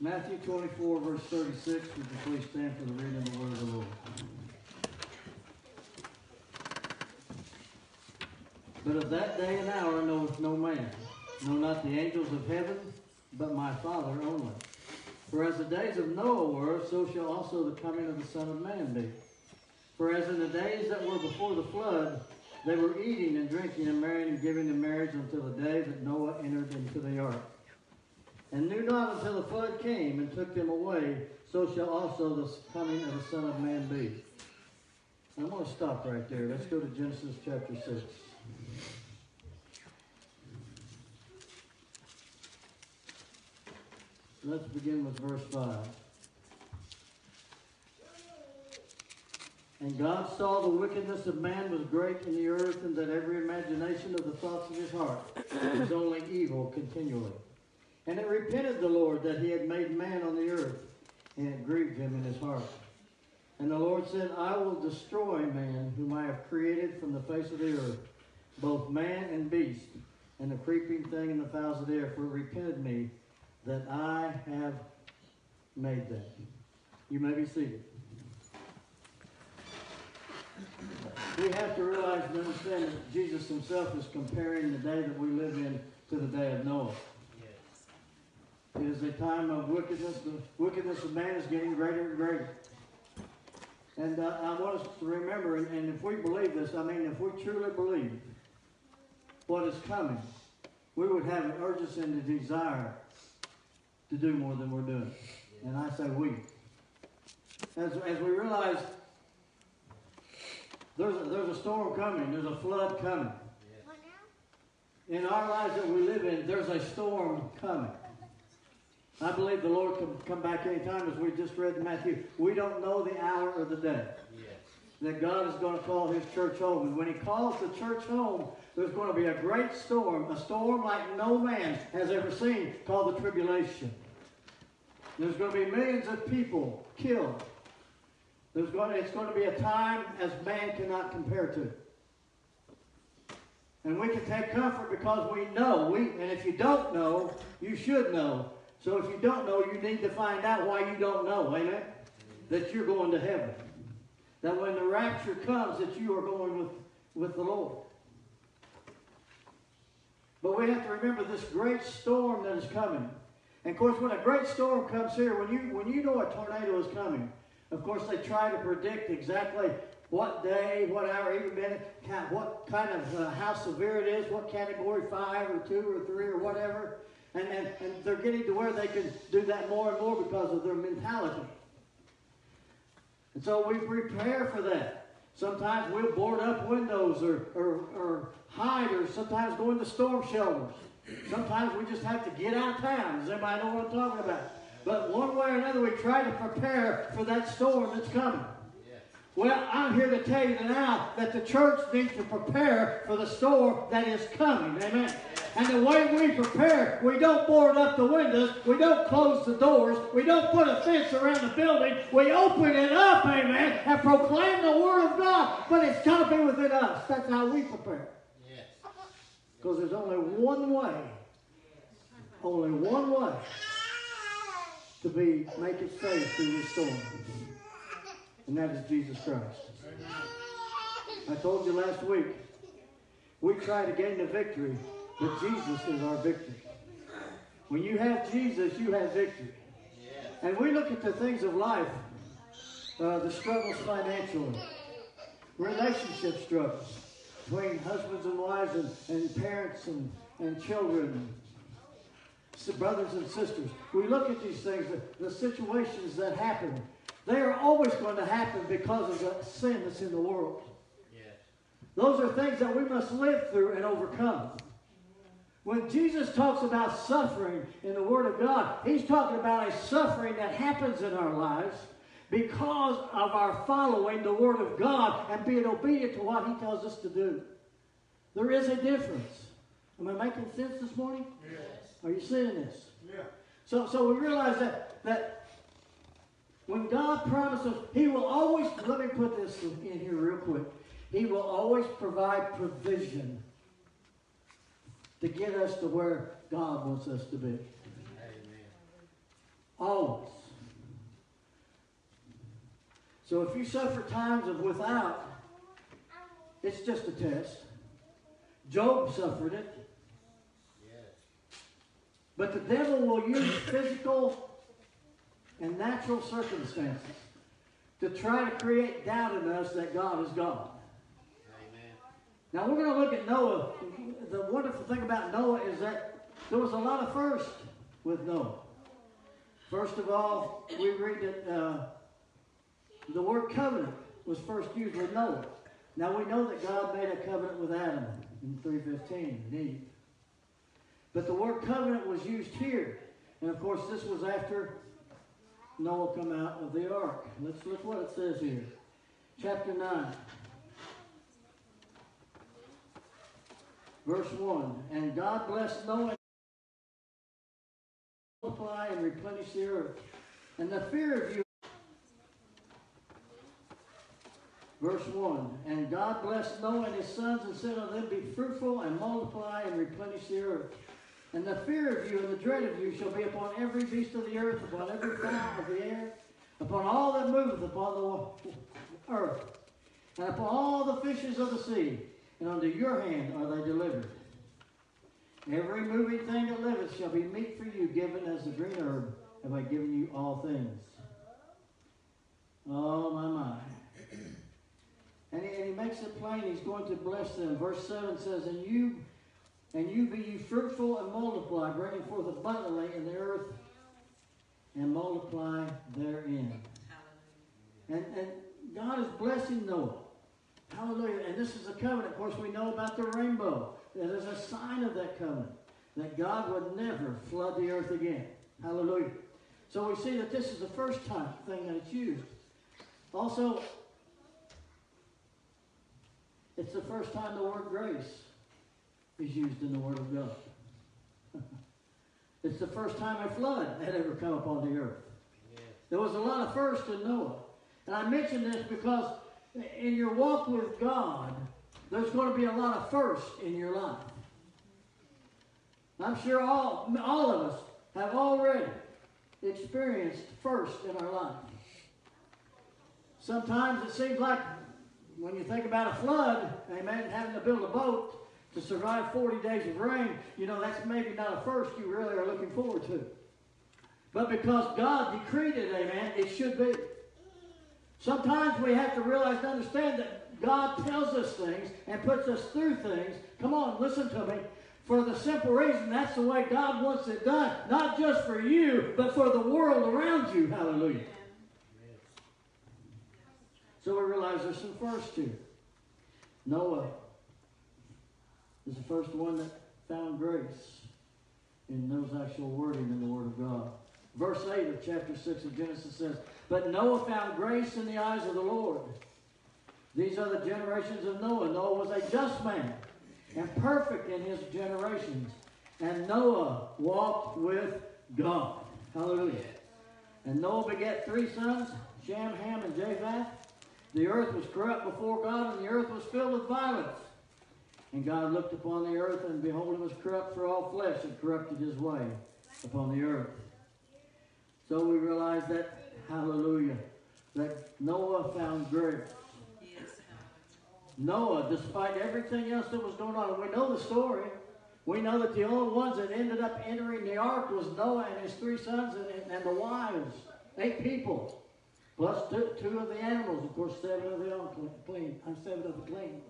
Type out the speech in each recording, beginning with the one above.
Matthew 24, verse 36. Would you please stand for the reading of the word of the Lord? But of that day and hour knoweth no man, no not the angels of heaven, but my Father only. For as the days of Noah were, so shall also the coming of the Son of Man be. For as in the days that were before the flood, they were eating and drinking and marrying and giving in marriage until the day that Noah entered into the ark. And knew not until the flood came and took them away, so shall also the coming of the Son of Man be. I'm going to stop right there. Let's go to Genesis chapter 6. Let's begin with verse 5. And God saw the wickedness of man was great in the earth, and that every imagination of the thoughts of his heart was only evil continually. And it repented the Lord that he had made man on the earth, and it grieved him in his heart. And the Lord said, I will destroy man, whom I have created from the face of the earth, both man and beast, and the creeping thing and the fowls of the air, for it repented me that I have made them. You may be seated. We have to realize and understand that Jesus himself is comparing the day that we live in to the day of Noah. It is a time of wickedness. The wickedness of man is getting greater and greater. And uh, I want us to remember, and, and if we believe this, I mean, if we truly believe what is coming, we would have an urgency and a desire to do more than we're doing. And I say we. As, as we realize there's a, there's a storm coming, there's a flood coming. In our lives that we live in, there's a storm coming. I believe the Lord can come back anytime, as we just read in Matthew. We don't know the hour or the day that God is going to call His church home. And when He calls the church home, there's going to be a great storm, a storm like no man has ever seen, called the tribulation. There's going to be millions of people killed. There's going to, it's going to be a time as man cannot compare to. And we can take comfort because we know. We, and if you don't know, you should know. So if you don't know, you need to find out why you don't know. Amen? That you're going to heaven. That when the rapture comes, that you are going with, with the Lord. But we have to remember this great storm that is coming. And of course, when a great storm comes here, when you when you know a tornado is coming, of course they try to predict exactly what day, what hour, even minute, what kind of uh, how severe it is, what category five or two or three or whatever. And, and, and they're getting to where they can do that more and more because of their mentality. And so we prepare for that. Sometimes we'll board up windows or, or, or hide or sometimes go into storm shelters. Sometimes we just have to get out of town. Does anybody know what I'm talking about? But one way or another, we try to prepare for that storm that's coming. Well, I'm here to tell you now that the church needs to prepare for the storm that is coming. Amen. And the way we prepare, we don't board up the windows, we don't close the doors, we don't put a fence around the building, we open it up, amen, and proclaim the Word of God. But it's got to be within us. That's how we prepare. Because there's only one way, only one way to be make it safe through this storm. And that is Jesus Christ. I told you last week, we try to gain the victory, but Jesus is our victory. When you have Jesus, you have victory. And we look at the things of life, uh, the struggles financially, relationship struggles between husbands and wives and, and parents and, and children, brothers and sisters. We look at these things, the, the situations that happen. They are always going to happen because of the sin that's in the world. Yes. Those are things that we must live through and overcome. When Jesus talks about suffering in the Word of God, He's talking about a suffering that happens in our lives because of our following the Word of God and being obedient to what He tells us to do. There is a difference. Am I making sense this morning? Yes. Are you seeing this? Yeah. So, so we realize that, that when God promises, He will always, let me put this in here real quick. He will always provide provision to get us to where God wants us to be. Amen. Always. So if you suffer times of without, it's just a test. Job suffered it. Yes. But the devil will use physical and natural circumstances to try to create doubt in us that God is God. Amen. Now we're going to look at Noah the wonderful thing about Noah is that there was a lot of first with Noah. First of all, we read that uh, the word covenant was first used with Noah. Now we know that God made a covenant with Adam in 315 Eve. But the word covenant was used here. And of course, this was after Noah come out of the ark. Let's look what it says here. Chapter 9. Verse 1. And God blessed Noah multiply and replenish the earth. And the fear of you Verse 1 And God blessed Noah and his sons and said unto them, Be fruitful and multiply and replenish the earth. And the fear of you and the dread of you shall be upon every beast of the earth, upon every fowl of the air, upon all that moveth upon the earth, and upon all the fishes of the sea. And unto your hand are they delivered. Every moving thing that liveth shall be meat for you, given as the green herb have I given you all things. Oh, my, my. And he, and he makes it plain he's going to bless them. Verse 7 says, And you and you be ye fruitful and multiply, bringing forth abundantly in the earth and multiply therein. And, and God is blessing Noah. Hallelujah. And this is a covenant. Of course, we know about the rainbow. That is a sign of that covenant. That God would never flood the earth again. Hallelujah. So we see that this is the first time thing that it's used. Also, it's the first time the word grace is used in the Word of God. it's the first time a flood had ever come upon the earth. There was a lot of first in Noah. And I mention this because in your walk with God, there's going to be a lot of firsts in your life. I'm sure all, all of us have already experienced first in our life. Sometimes it seems like when you think about a flood, amen, having to build a boat to survive 40 days of rain, you know, that's maybe not a first you really are looking forward to. But because God decreed it, amen, it should be. Sometimes we have to realize and understand that God tells us things and puts us through things. Come on, listen to me. For the simple reason that's the way God wants it done. Not just for you, but for the world around you. Hallelujah. So we realize there's some first here. Noah is the first one that found grace in those actual wording in the Word of God. Verse 8 of chapter 6 of Genesis says, But Noah found grace in the eyes of the Lord. These are the generations of Noah. Noah was a just man and perfect in his generations. And Noah walked with God. Hallelujah. And Noah begat three sons, Shem, Ham, and Japheth. The earth was corrupt before God, and the earth was filled with violence. And God looked upon the earth, and behold, it was corrupt for all flesh, and corrupted his way upon the earth. So we realize that, hallelujah, that Noah found grace. Noah, despite everything else that was going on, we know the story. We know that the only ones that ended up entering the ark was Noah and his three sons and, and the wives. Eight people. Plus two, two of the animals. Of course, seven of the unclean. I'm uh, seven of the clean.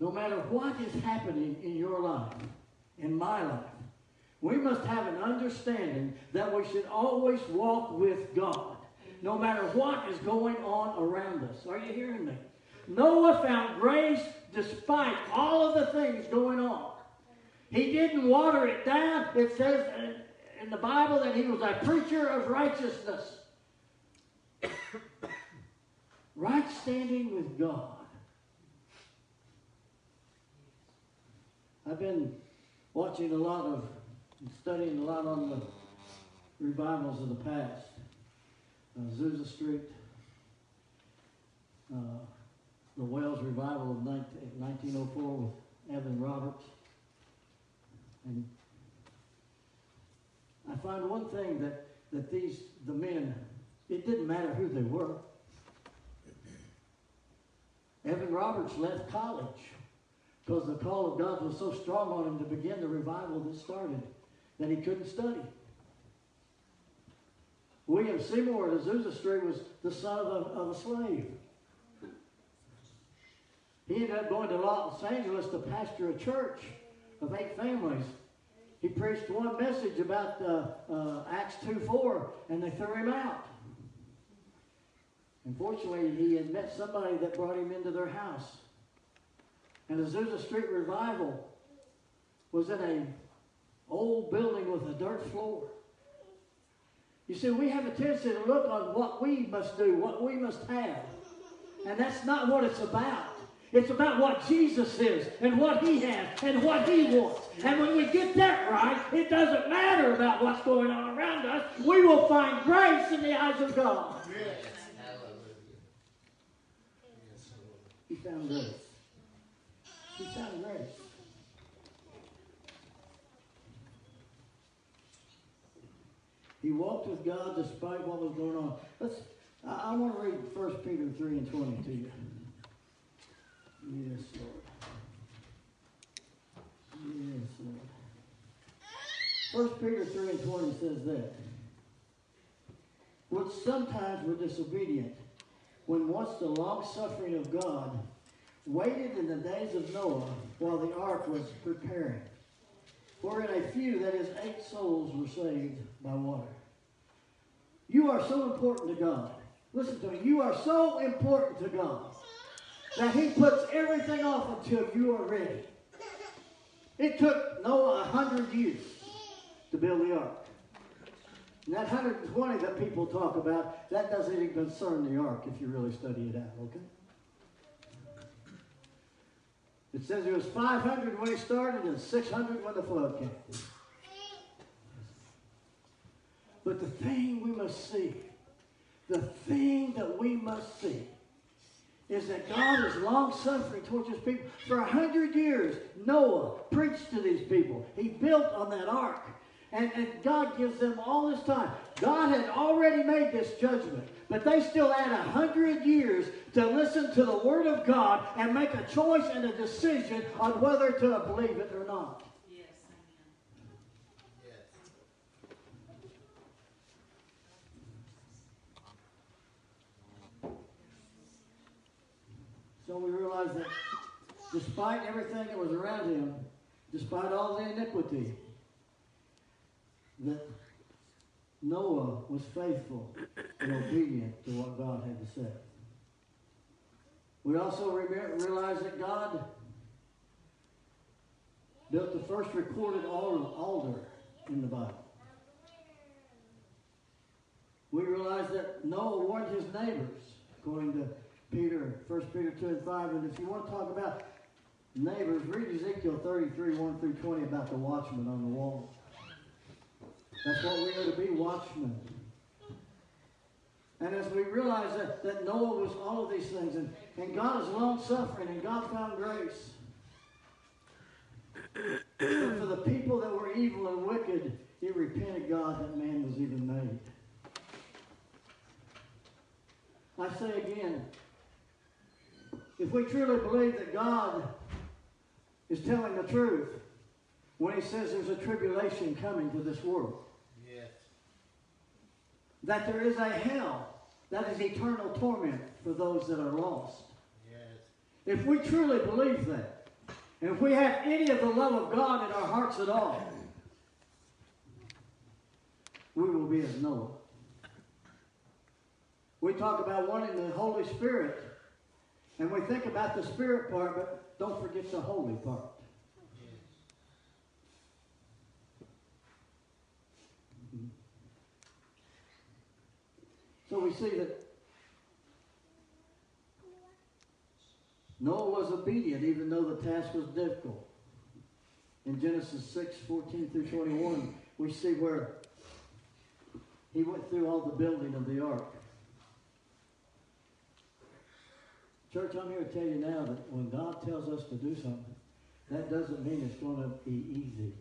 no matter what is happening in your life, in my life, we must have an understanding that we should always walk with God, no matter what is going on around us. Are you hearing me? Noah found grace despite all of the things going on. He didn't water it down. It says in the Bible that he was a preacher of righteousness. right standing with God. I've been watching a lot of, studying a lot on the revivals of the past. Uh, Azusa Street, uh, the Wales revival of 19, 1904 with Evan Roberts. And I find one thing that, that these, the men, it didn't matter who they were. Evan Roberts left college because the call of God was so strong on him to begin the revival that started that he couldn't study. William Seymour Azusa Street was the son of a, of a slave. He ended up going to Los Angeles to pastor a church of eight families. He preached one message about uh, uh, Acts 2 4, and they threw him out. Unfortunately, he had met somebody that brought him into their house. And Azusa Street Revival was in a old building with a dirt floor. You see, we have a tendency to look on what we must do, what we must have. And that's not what it's about. It's about what Jesus is and what he has and what he wants. And when we get that right, it doesn't matter about what's going on around us. We will find grace in the eyes of God. Yes. He found grace. He found grace. He walked with God despite what was going on. Let's. I, I want to read 1 Peter 3 and 20 to you. Yes, Lord. Yes, Lord. 1 Peter 3 and 20 says that. Which sometimes were disobedient, when once the long suffering of God waited in the days of Noah while the ark was preparing. For in a few, that is, eight souls were saved by water. You are so important to God. Listen to me. You are so important to God that he puts everything off until you are ready. It took Noah a hundred years to build the ark. And that 120 that people talk about, that doesn't even concern the ark if you really study it out, okay? It says it was 500 when he started and 600 when the flood came. But the thing we must see, the thing that we must see, is that God is long suffering towards his people. For a hundred years, Noah preached to these people. He built on that ark. And, and God gives them all this time. God had already made this judgment, but they still had a hundred years to listen to the Word of God and make a choice and a decision on whether to believe it or not. Yes, amen. yes. So we realize that despite everything that was around him, despite all the iniquity, that Noah was faithful and obedient to what God had to say. We also realize that God built the first recorded altar in the Bible. We realize that Noah warned his neighbors, according to Peter, 1 Peter 2 and 5. And if you want to talk about neighbors, read Ezekiel 33, 1 through 20 about the watchman on the wall. That's what we are to be, watchmen. And as we realize that, that Noah was all of these things, and, and God is long suffering, and God found grace. for the people that were evil and wicked, it repented God that man was even made. I say again, if we truly believe that God is telling the truth when he says there's a tribulation coming to this world, that there is a hell that is eternal torment for those that are lost. Yes. If we truly believe that, and if we have any of the love of God in our hearts at all, we will be as Noah. We talk about wanting the Holy Spirit, and we think about the Spirit part, but don't forget the Holy part. So we see that Noah was obedient even though the task was difficult. In Genesis 6, 14 through 21, we see where he went through all the building of the ark. Church, I'm here to tell you now that when God tells us to do something, that doesn't mean it's going to be easy.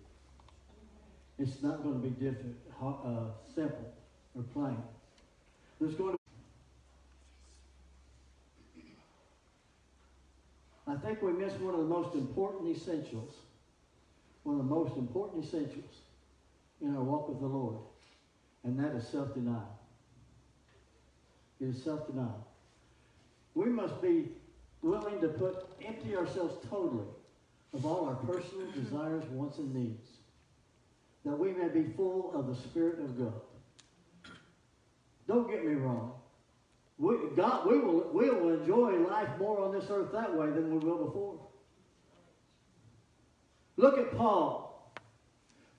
It's not going to be different, uh, simple or plain. There's going to I think we miss one of the most important essentials. One of the most important essentials in our walk with the Lord. And that is self-denial. It is self-denial. We must be willing to put empty ourselves totally of all our personal desires, wants, and needs, that we may be full of the Spirit of God. Don't get me wrong. We, God, we will, we will enjoy life more on this earth that way than we will before. Look at Paul.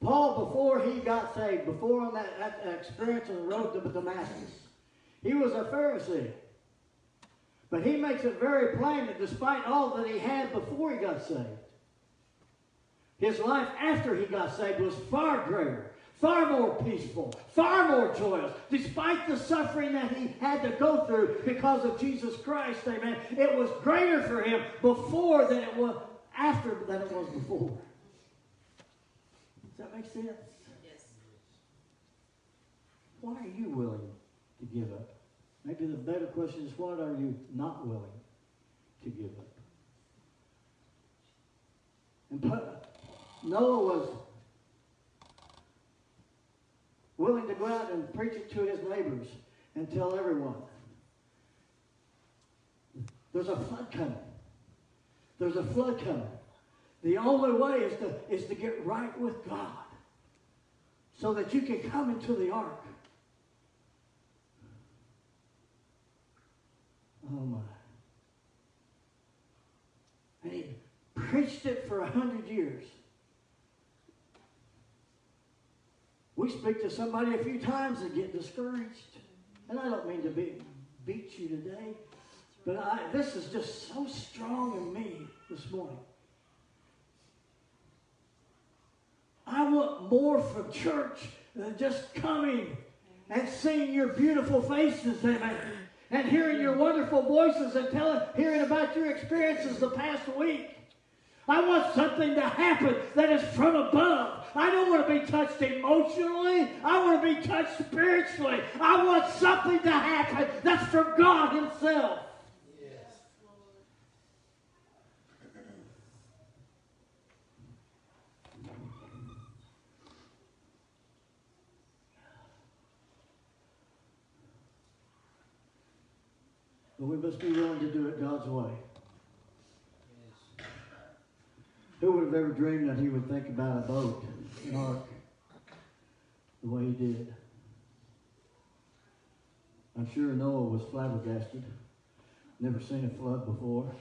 Paul, before he got saved, before on that, that experience on the road to Damascus, he was a Pharisee. But he makes it very plain that despite all that he had before he got saved, his life after he got saved was far greater, far more peaceful, far more joyous. Despite the suffering that he had to go through because of Jesus Christ, amen, it was greater for him before than it was after than it was before. Does that make sense? Yes. Why are you willing to give up? Maybe the better question is, what are you not willing to give up? And Noah was willing to go out and preach it to his neighbors and tell everyone. There's a flood coming. There's a flood coming. The only way is to, is to get right with God so that you can come into the ark. Oh my. And he preached it for a hundred years. We speak to somebody a few times and get discouraged. And I don't mean to be, beat you today, but I, this is just so strong in me this morning. I want more from church than just coming and seeing your beautiful faces, amen, and hearing your wonderful voices and telling, hearing about your experiences the past week. I want something to happen that is from above. I don't want to be touched emotionally. I want to be touched spiritually. I want something to happen that's from God Himself. But we must be willing to do it God's way. Who would have ever dreamed that he would think about a boat, an ark, the way he did? I'm sure Noah was flabbergasted. Never seen a flood before.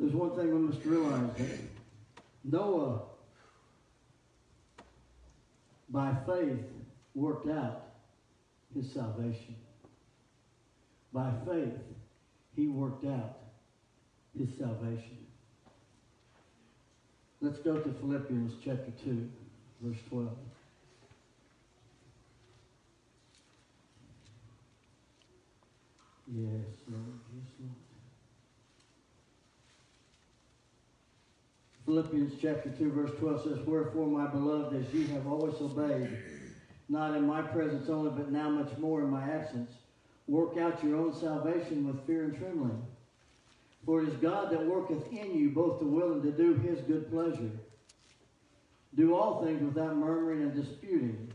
There's one thing we must realize that Noah, by faith, worked out his salvation. By faith, he worked out his salvation. Let's go to Philippians chapter 2, verse 12. Yes, Lord. Yes, Lord. Philippians chapter 2, verse 12 says, Wherefore, my beloved, as ye have always obeyed, not in my presence only, but now much more in my absence, Work out your own salvation with fear and trembling. For it is God that worketh in you both to will and to do his good pleasure. Do all things without murmuring and disputing,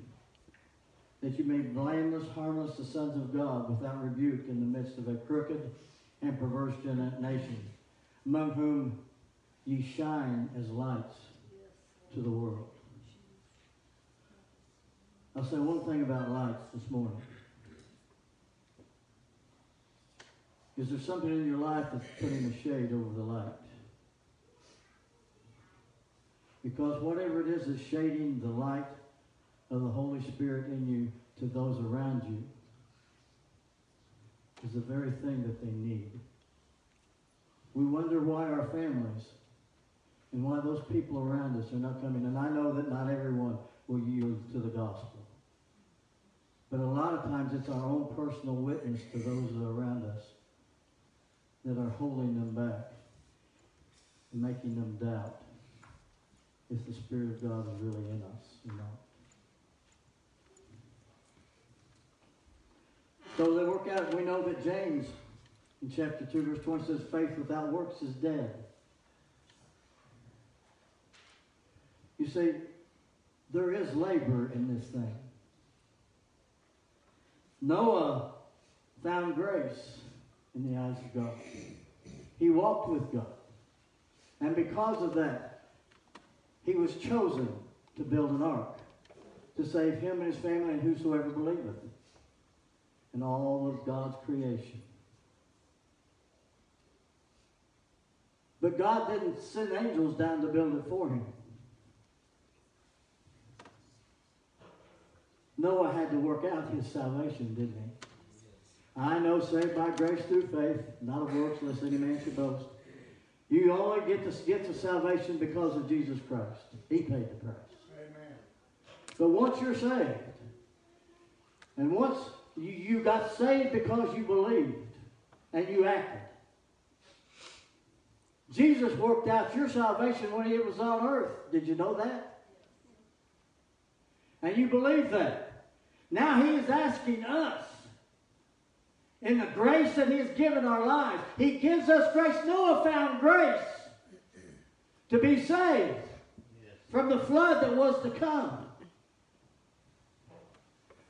that you may be blameless, harmless, the sons of God, without rebuke in the midst of a crooked and perverse nation, among whom ye shine as lights to the world. I'll say one thing about lights this morning. Is there something in your life that's putting a shade over the light? Because whatever it is that's shading the light of the Holy Spirit in you to those around you is the very thing that they need. We wonder why our families and why those people around us are not coming. And I know that not everyone will yield to the gospel. But a lot of times it's our own personal witness to those around us that are holding them back. and making them doubt if the Spirit of God is really in us or not. So they work out, we know that James in chapter 2, verse 20 says, faith without works is dead. You see, there is labor in this thing. Noah found grace in the eyes of God. He walked with God. And because of that, he was chosen to build an ark to save him and his family and whosoever believeth and all of God's creation. But God didn't send angels down to build it for him. Noah had to work out his salvation, didn't he? I know saved by grace through faith, not of works, lest any man should boast. You only get to get to salvation because of Jesus Christ. He paid the price. Amen. But once you're saved, and once you, you got saved because you believed and you acted. Jesus worked out your salvation when he was on earth. Did you know that? And you believe that. Now he is asking us in the grace that he has given our lives. He gives us grace. Noah found grace to be saved from the flood that was to come.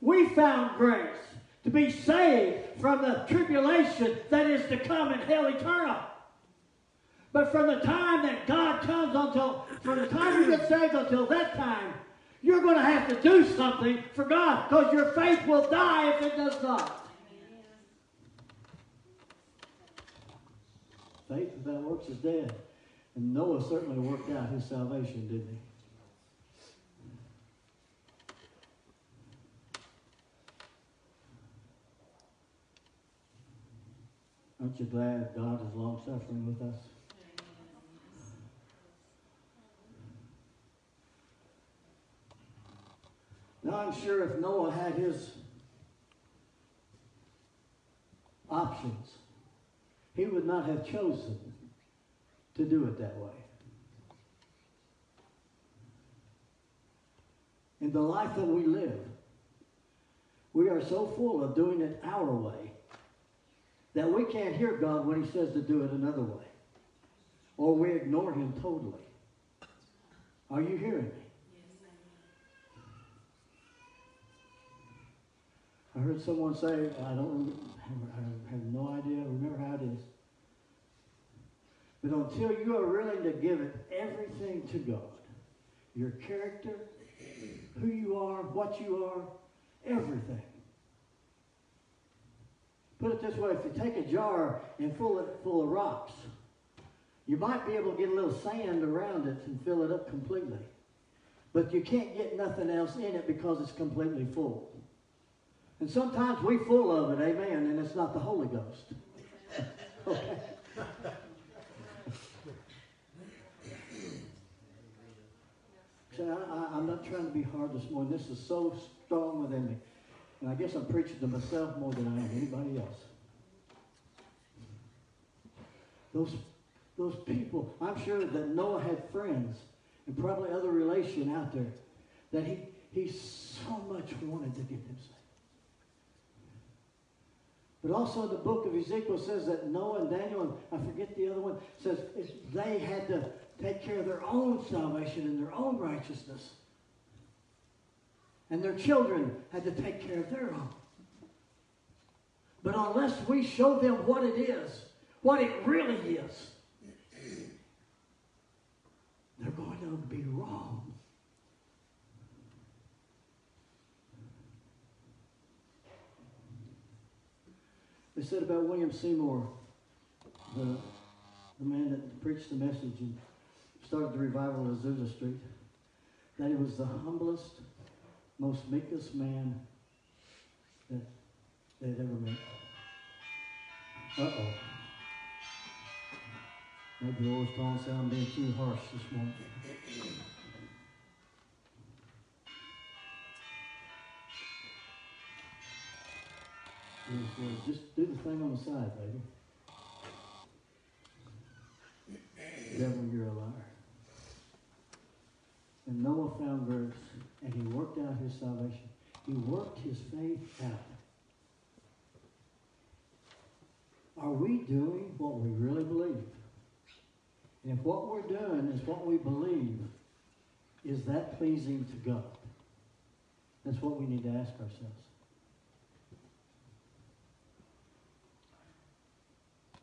We found grace to be saved from the tribulation that is to come in hell eternal. But from the time that God comes until, from the time you get saved until that time, you're going to have to do something for God because your faith will die if it does not. Faith without works is dead. And Noah certainly worked out his salvation, didn't he? Aren't you glad God is long suffering with us? Now I'm sure if Noah had his options, he would not have chosen to do it that way. In the life that we live, we are so full of doing it our way that we can't hear God when he says to do it another way. Or we ignore him totally. Are you hearing me? I heard someone say, I don't I have no idea, remember how it is. But until you are willing to give it everything to God, your character, who you are, what you are, everything, Put it this way, if you take a jar and fill it full of rocks, you might be able to get a little sand around it and fill it up completely. But you can't get nothing else in it because it's completely full. And sometimes we full of it, amen, and it's not the Holy Ghost. okay. See, I, am not trying to be hard this morning. This is so strong within me. And I guess I'm preaching to myself more than I am anybody else. Those, those people, I'm sure that Noah had friends and probably other relation out there that he, he so much wanted to get saved. But also the book of Ezekiel says that Noah and Daniel, and I forget the other one, says they had to take care of their own salvation and their own righteousness and their children had to take care of their own. But unless we show them what it is, what it really is, they're going to be wrong. They said about William Seymour, the, the man that preached the message and started the revival of Azusa Street, that he was the humblest most meekest man that they'd ever met. Uh-oh. Maybe the Lord's calling sound being too harsh this morning. Mm-hmm. Just do the thing on the side, baby. Devil, you're a liar. And Noah found grace, and he worked out his salvation. He worked his faith out. Are we doing what we really believe? And if what we're doing is what we believe, is that pleasing to God? That's what we need to ask ourselves.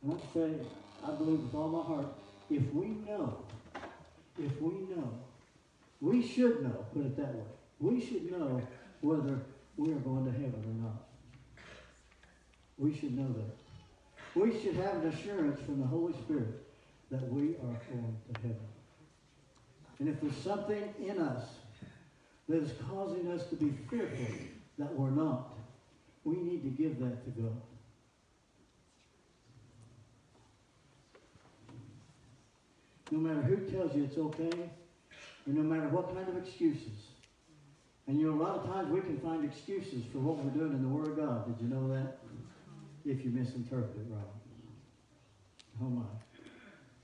And I say, I believe with all my heart, if we know, if we know, we should know, put it that way, we should know whether we are going to heaven or not. We should know that. We should have an assurance from the Holy Spirit that we are going to heaven. And if there's something in us that is causing us to be fearful that we're not, we need to give that to God. No matter who tells you it's okay, or no matter what kind of excuses. And you know, a lot of times we can find excuses for what we're doing in the Word of God. Did you know that? If you misinterpret it wrong. Oh my.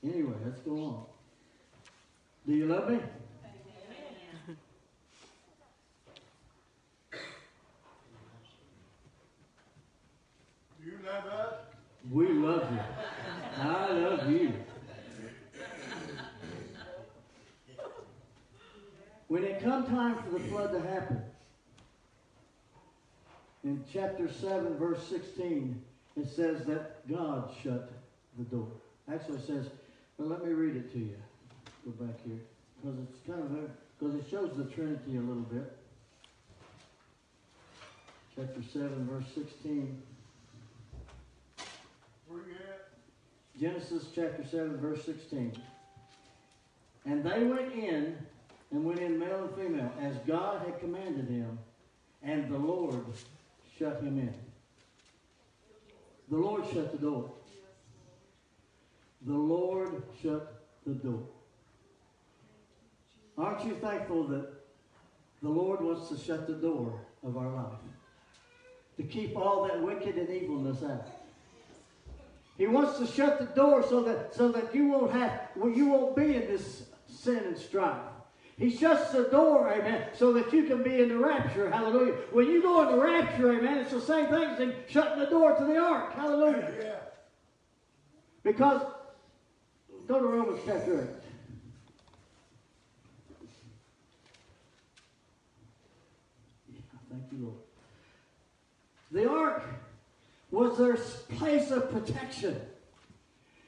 Anyway, let's go on. Do you love me? Do you love us? We love you. I love you. When it come time for the flood to happen, in chapter 7, verse 16, it says that God shut the door. Actually, it says, well, let me read it to you. Go back here. Because it's kind of, because it shows the Trinity a little bit. Chapter 7, verse 16. Where you at? Genesis chapter 7, verse 16. And they went in, and went in male and female, as God had commanded him, and the Lord shut him in. The Lord shut the door. The Lord shut the door. Aren't you thankful that the Lord wants to shut the door of our life? To keep all that wicked and evilness out. He wants to shut the door so that so that you won't have well, you won't be in this sin and strife. He shuts the door, amen, so that you can be in the rapture, hallelujah. When you go in the rapture, amen, it's the same thing as him shutting the door to the ark, hallelujah. Yeah. Because, go to Romans chapter 8. Thank you, Lord. The ark was their place of protection.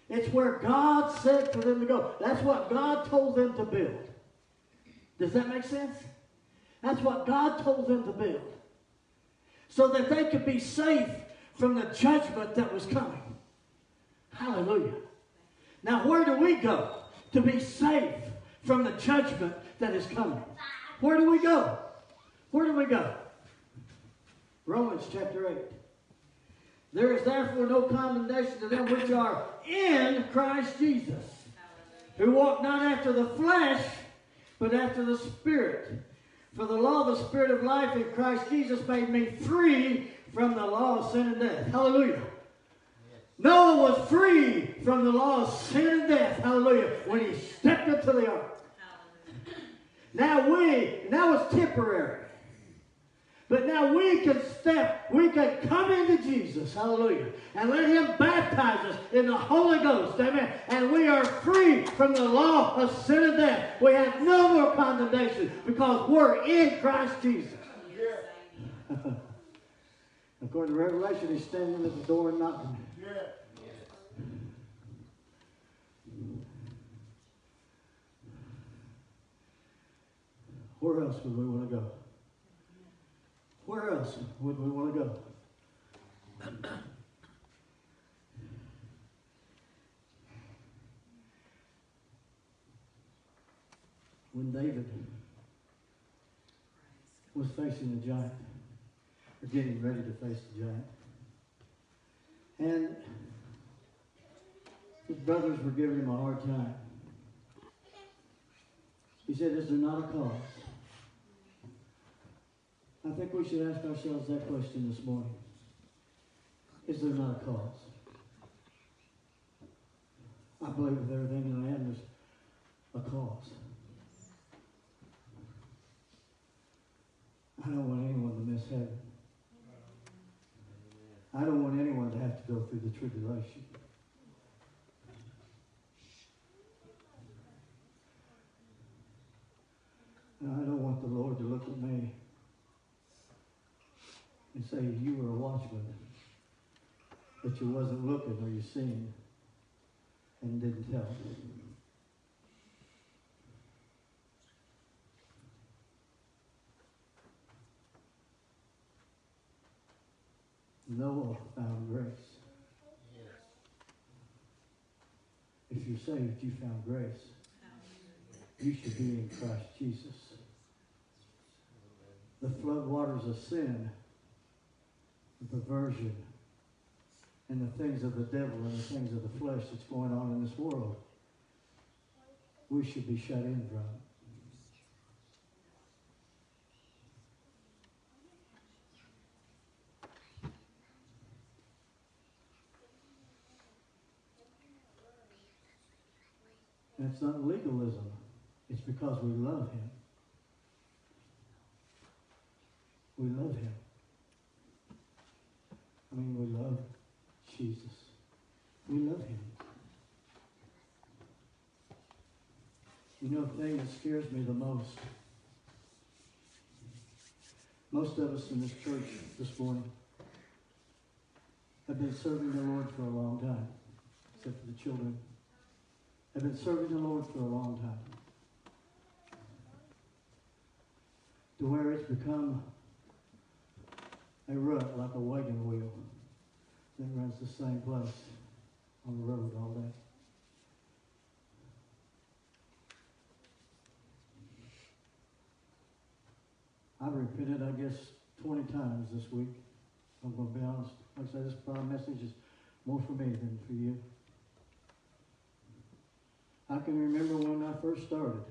It's where God said for them to go. That's what God told them to build. Does that make sense? That's what God told them to build. So that they could be safe from the judgment that was coming. Hallelujah. Now, where do we go to be safe from the judgment that is coming? Where do we go? Where do we go? Romans chapter 8. There is therefore no condemnation to them which are in Christ Jesus, who walk not after the flesh, but after the Spirit. For the law of the Spirit of life in Christ Jesus made me free from the law of sin and death. Hallelujah. Noah was free from the law of sin and death. Hallelujah. When he stepped into the ark. Now we, that was temporary. But now we can step, we can come into Jesus, hallelujah, and let Him baptize us in the Holy Ghost, amen. And we are free from the law of sin and death. We have no more condemnation because we're in Christ Jesus. Yeah. According to Revelation, He's standing at the door and knocking. Yeah. Where else would we want to go? Where else would we want to go? when David was facing the giant, or getting ready to face the giant, and his brothers were giving him a hard time. He said, Is there not a cause? I think we should ask ourselves that question this morning. Is there not a cause? I believe with everything that I am there's a cause. I don't want anyone to miss heaven. I don't want anyone to have to go through the tribulation. And I don't want the Lord to look at me and say, you were a watchman, but you wasn't looking or you seen and didn't tell. Noah found grace. If you're saved, you found grace. You should be in Christ Jesus. The flood waters of sin, the perversion, and the things of the devil and the things of the flesh that's going on in this world, we should be shut in from. And it's not legalism. It's because we love him. We love him. Mean, we love Jesus. We love him. You know, the thing that scares me the most, most of us in this church this morning have been serving the Lord for a long time, except for the children have been serving the Lord for a long time. To where it's become a rut like a wagon wheel that runs the same place on the road all day. I've repented, I guess, 20 times this week. I'm going to be honest. Like I said, this probably message is more for me than for you. I can remember when I first started.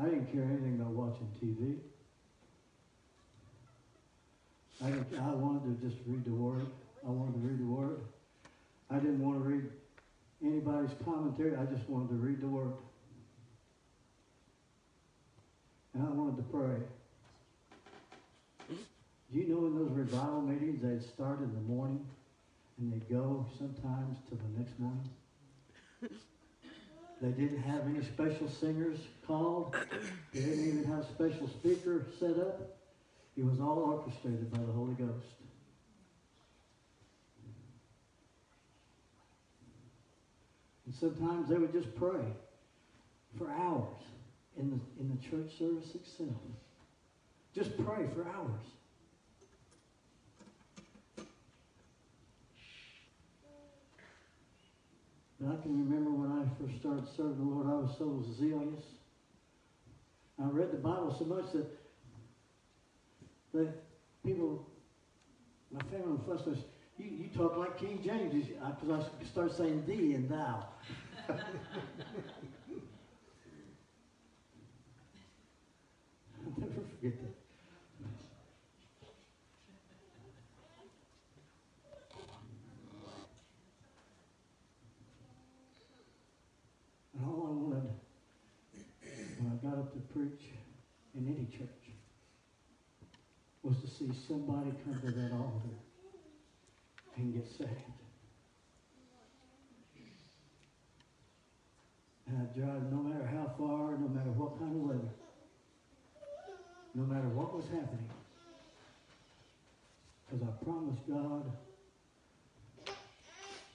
I didn't care anything about watching TV. I, I wanted to just read the Word. I wanted to read the Word. I didn't want to read anybody's commentary. I just wanted to read the Word. And I wanted to pray. Do you know in those revival meetings they'd start in the morning and they'd go sometimes till the next morning? They didn't have any special singers called. They didn't even have a special speaker set up. It was all orchestrated by the Holy Ghost. And sometimes they would just pray for hours in the, in the church service itself. Just pray for hours. But I can remember when I first started serving the Lord, I was so zealous. I read the Bible so much that that people, my family fussed us. You, you talk like King James because I start saying thee and thou. I'll never forget that. And all I wanted when I got up to preach in any church was to see somebody come to that altar and get saved. And I'd drive no matter how far, no matter what kind of weather, no matter what was happening. Because I promised God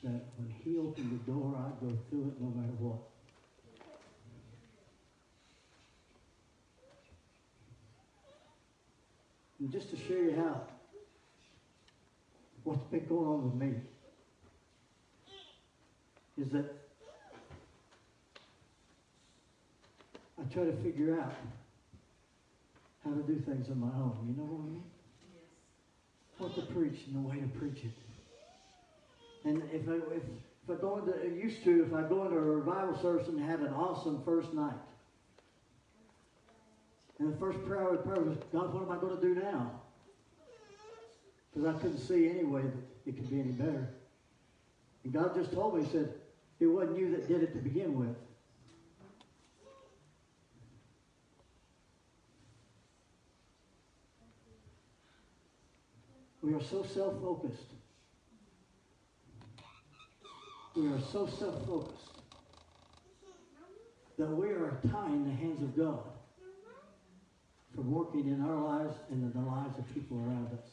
that when He opened the door, I'd go through it no matter what. And just to show you how, what's been going on with me, is that I try to figure out how to do things on my own. You know what I mean? Yes. What to preach and the way to preach it. And if I, if, if I go into, I used to, if I go into a revival service and had an awesome first night, and the first prayer I would pray was, God, what am I going to do now? Because I couldn't see any way that it could be any better. And God just told me, He said, it wasn't you that did it to begin with. We are so self focused. We are so self focused that we are tying the hands of God from working in our lives and in the lives of people around us.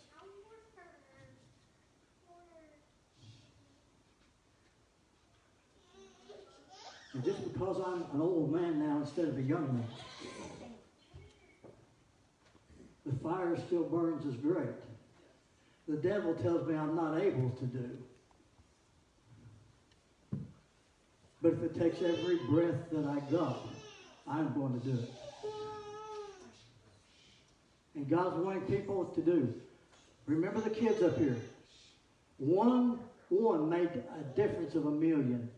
And just because I'm an old man now instead of a young man, the fire still burns as great. The devil tells me I'm not able to do. But if it takes every breath that I got, I'm going to do it. And God's wanting people to do. Remember the kids up here. One one made a difference of a million.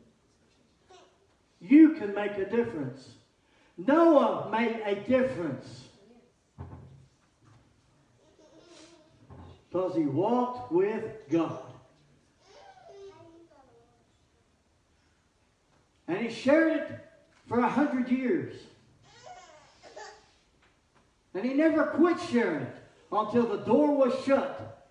You can make a difference. Noah made a difference. Because he walked with God. And he shared it for a hundred years. And he never quit sharing it until the door was shut.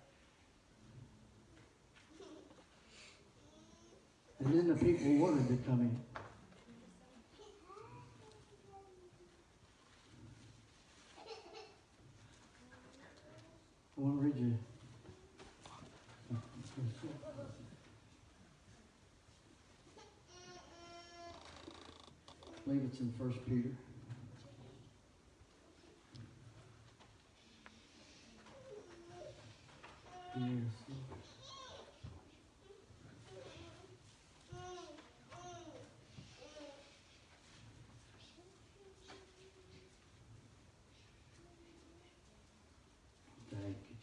And then the people wanted to come in. I want to read you. I believe it's in First Peter. Yes. Thank you,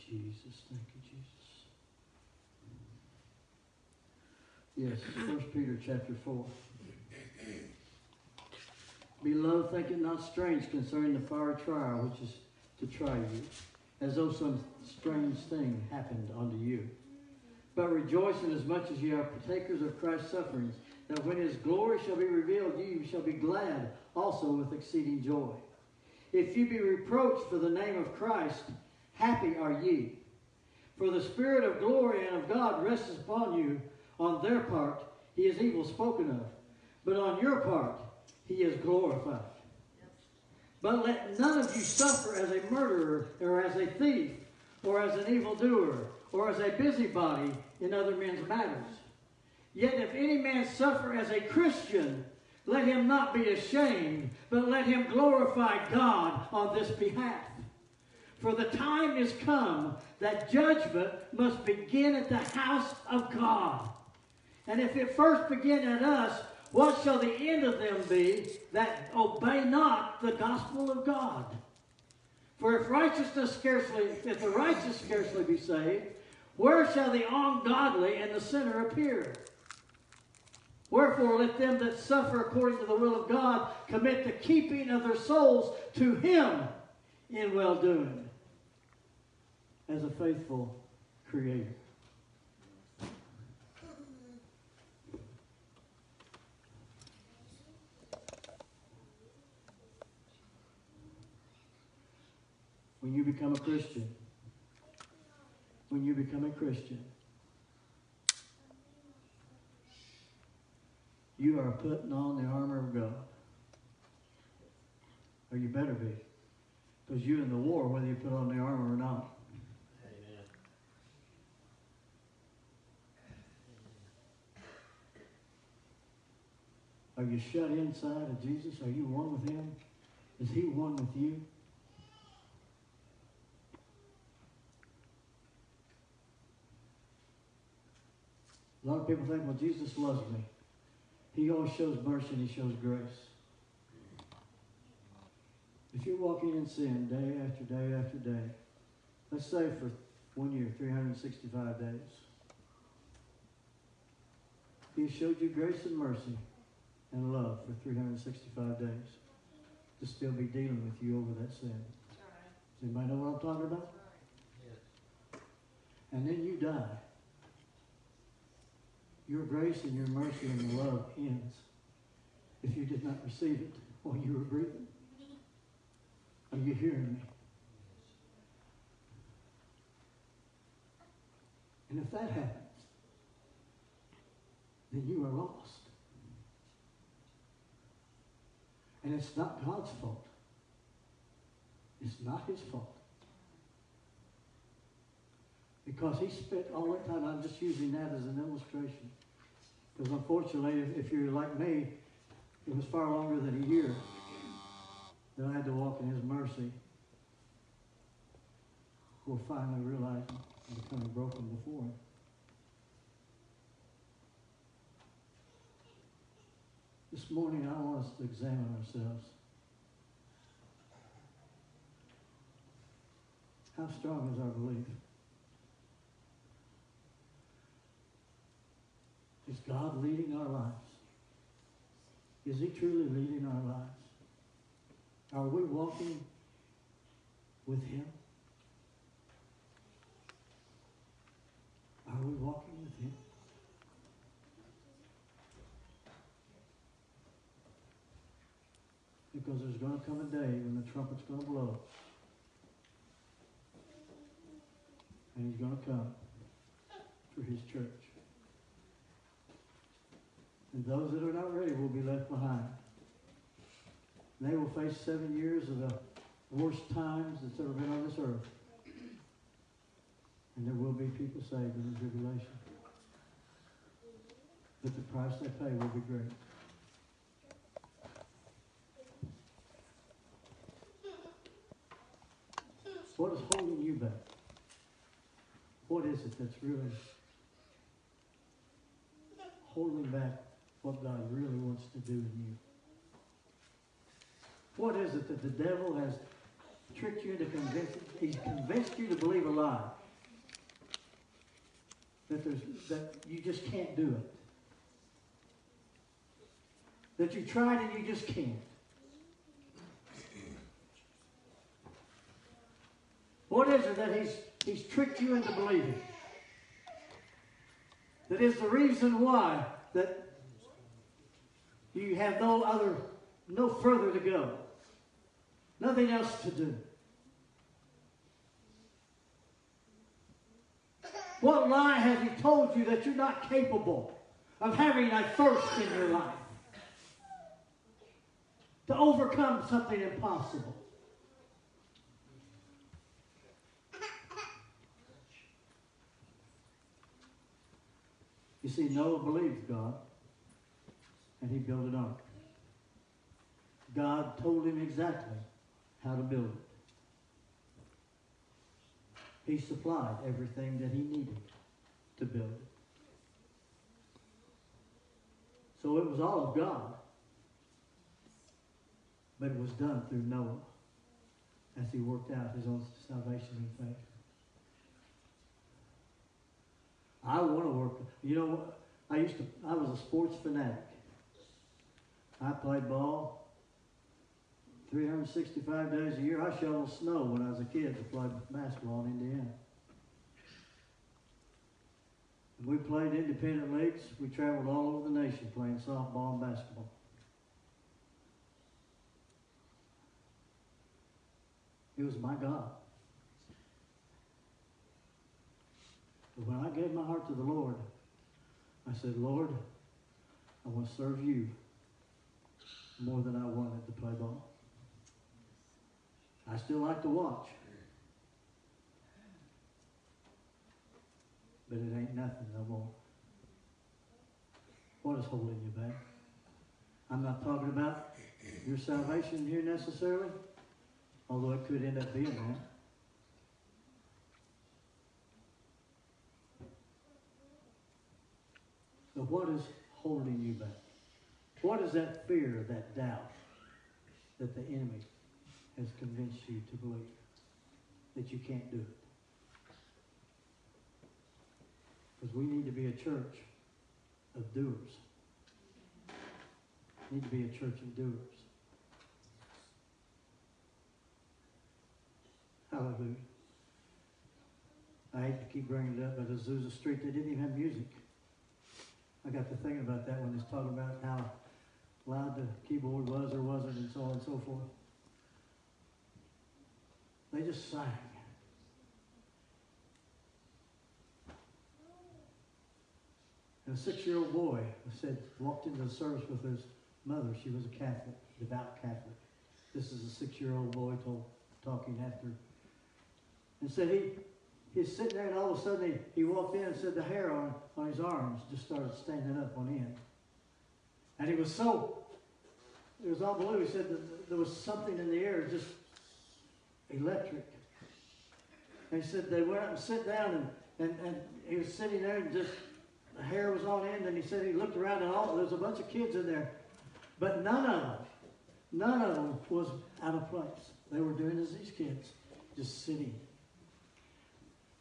Jesus. Thank you, Jesus. Yes, First Peter chapter four. Beloved, think it not strange concerning the fire trial which is to try you, as though some strange thing happened unto you. But rejoice in as much as ye are partakers of Christ's sufferings, that when his glory shall be revealed, ye shall be glad also with exceeding joy. If ye be reproached for the name of Christ, happy are ye. For the Spirit of glory and of God rests upon you. On their part, he is evil spoken of. But on your part, he is glorified. But let none of you suffer as a murderer, or as a thief, or as an evildoer, or as a busybody in other men's matters. Yet if any man suffer as a Christian, let him not be ashamed, but let him glorify God on this behalf. For the time is come that judgment must begin at the house of God. And if it first begin at us, what shall the end of them be that obey not the gospel of God? For if righteousness scarcely, if the righteous scarcely be saved, where shall the ungodly and the sinner appear? Wherefore, let them that suffer according to the will of God commit the keeping of their souls to Him in well doing as a faithful Creator. When you become a Christian, when you become a Christian, you are putting on the armor of God. Or you better be. Because you're in the war whether you put on the armor or not. Are you shut inside of Jesus? Are you one with Him? Is He one with you? A lot of people think, well, Jesus loves me. He always shows mercy and He shows grace. If you're walking in sin day after day after day, let's say for one year, 365 days, He showed you grace and mercy and love for 365 days to still be dealing with you over that sin. Does anybody know what I'm talking about? Yes. And then you die. Your grace and your mercy and your love ends if you did not receive it while you were breathing. Are you hearing me? And if that happens, then you are lost. And it's not God's fault. It's not his fault. Because he spent oh, all that time, I'm just using that as an illustration. Because unfortunately, if, if you're like me, it was far longer than a year that I had to walk in his mercy before finally realizing I'm becoming broken before. This morning, I want us to examine ourselves. How strong is our belief? Is God leading our lives? Is He truly leading our lives? Are we walking with Him? Are we walking with Him? Because there's going to come a day when the trumpet's going to blow. And He's going to come for His church. And those that are not ready will be left behind. And they will face seven years of the worst times that's ever been on this earth. And there will be people saved in the tribulation. But the price they pay will be great. What is holding you back? What is it that's really holding back what God really wants to do in you? What is it that the devil has tricked you into convincing? He's convinced you to believe a lie. That, there's, that you just can't do it. That you tried and you just can't. What is it that he's, he's tricked you into believing? That is the reason why that you have no other, no further to go. Nothing else to do. What lie has he told you that you're not capable of having a thirst in your life? To overcome something impossible. You see, Noah believed God, and he built an ark. God told him exactly how to build it. He supplied everything that he needed to build it. So it was all of God. But it was done through Noah as he worked out his own salvation in faith. I want to work. You know, I used to, I was a sports fanatic. I played ball 365 days a year. I shoveled snow when I was a kid to play basketball in Indiana. We played independent leagues. We traveled all over the nation playing softball and basketball. It was my God. But when I gave my heart to the Lord, I said, Lord, I want to serve you more than I wanted to play ball. I still like to watch. But it ain't nothing no more. What is holding you back? I'm not talking about your salvation here necessarily, although it could end up being that. But what is holding you back? What is that fear, that doubt that the enemy has convinced you to believe that you can't do it? Because we need to be a church of doers. We need to be a church of doers. Hallelujah. I hate to keep bringing it up, but Azusa Street, they didn't even have music. I got to thinking about that when he's talking about how loud the keyboard was or wasn't and so on and so forth. They just sang. And a six-year-old boy said walked into the service with his mother. She was a Catholic, devout Catholic. This is a six-year-old boy told, talking after, and said he he's sitting there, and all of a sudden he, he walked in and said the hair on on his arms just started standing up on end, and he was so it was unbelievable. He said that there was something in the air, just electric. And he said they went up and sat down, and, and, and he was sitting there, and just the hair was on end. And he said he looked around, and all there was a bunch of kids in there, but none of them, none of them was out of place. They were doing as these kids, just sitting.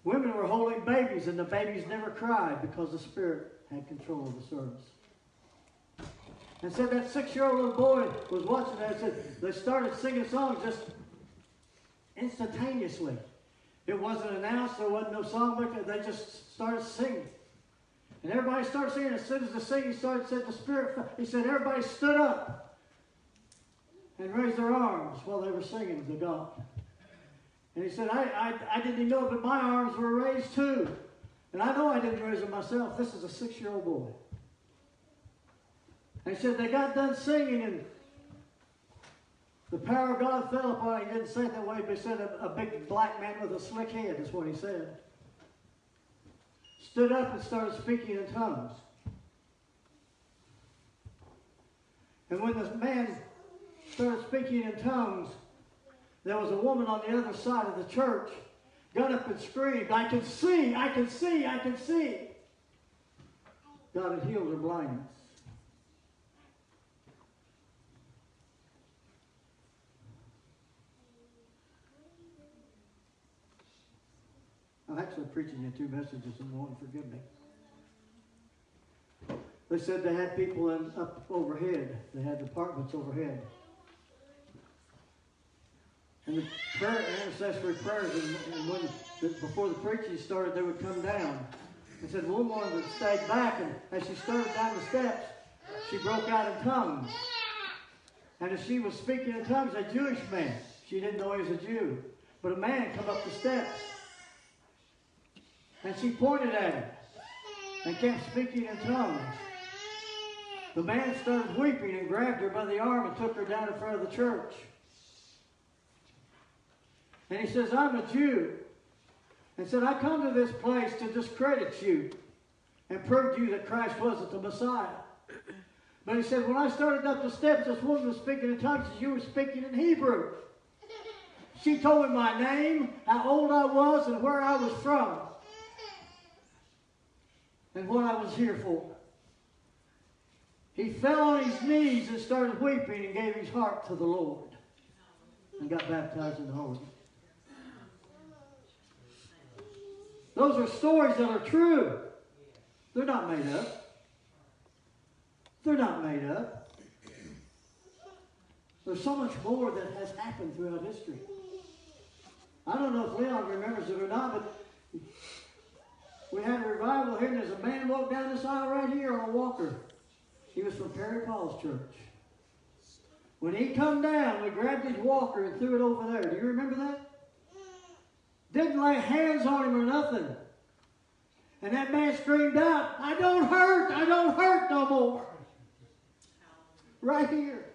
Women were holding babies, and the babies never cried because the Spirit had control of the service. And said that six-year-old little boy was watching that and said they started singing songs just instantaneously. It wasn't announced, there wasn't no song book, they just started singing. And everybody started singing. As soon as the singing started, said the Spirit, he said everybody stood up and raised their arms while they were singing to God. And he said, I, I, I didn't even know, but my arms were raised too. And I know I didn't raise them myself. This is a six-year-old boy. He said they got done singing and the power of God fell upon him. He didn't say it that way, but he said a, a big black man with a slick head is what he said. Stood up and started speaking in tongues. And when this man started speaking in tongues, there was a woman on the other side of the church got up and screamed, I can see, I can see, I can see. God had healed her blindness. I'm actually preaching you two messages in one, forgive me. They said they had people in, up overhead. They had apartments overhead. And the prayer, intercessory prayers, and, and when the, before the preaching started, they would come down. And said one woman would stay back, and as she started down the steps, she broke out in tongues. And as she was speaking in tongues, a Jewish man, she didn't know he was a Jew, but a man come up the steps. And she pointed at him and kept speaking in tongues. The man started weeping and grabbed her by the arm and took her down in front of the church. And he says, I'm a Jew. And said, I come to this place to discredit you and prove to you that Christ wasn't the Messiah. But he said, when I started up the steps, this woman was speaking in tongues as you were speaking in Hebrew. She told me my name, how old I was, and where I was from, and what I was here for. He fell on his knees and started weeping and gave his heart to the Lord and got baptized in the Holy. Those are stories that are true. They're not made up. They're not made up. There's so much more that has happened throughout history. I don't know if Leon remembers it or not, but we had a revival here, and there's a man walked down this aisle right here on a walker. He was from Perry Paul's church. When he come down, we grabbed his walker and threw it over there. Do you remember that? Didn't lay hands on him or nothing. And that man screamed out, I don't hurt, I don't hurt no more. Right here.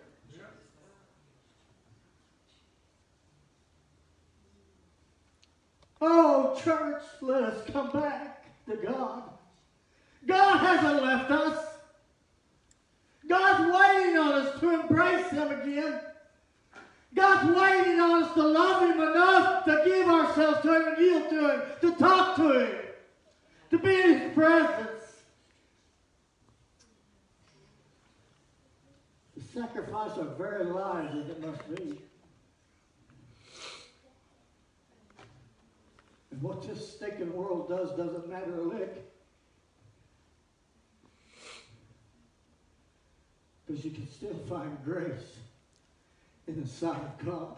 Oh, church, let us come back to God. God hasn't left us. God's waiting on us to embrace Him again. God's waiting on us to love Him enough to give ourselves to Him and yield to Him, to talk to Him, to be in His presence. To sacrifice our very lives as it must be. And what this stinking world does doesn't matter a lick. Because you can still find grace in the sight of God.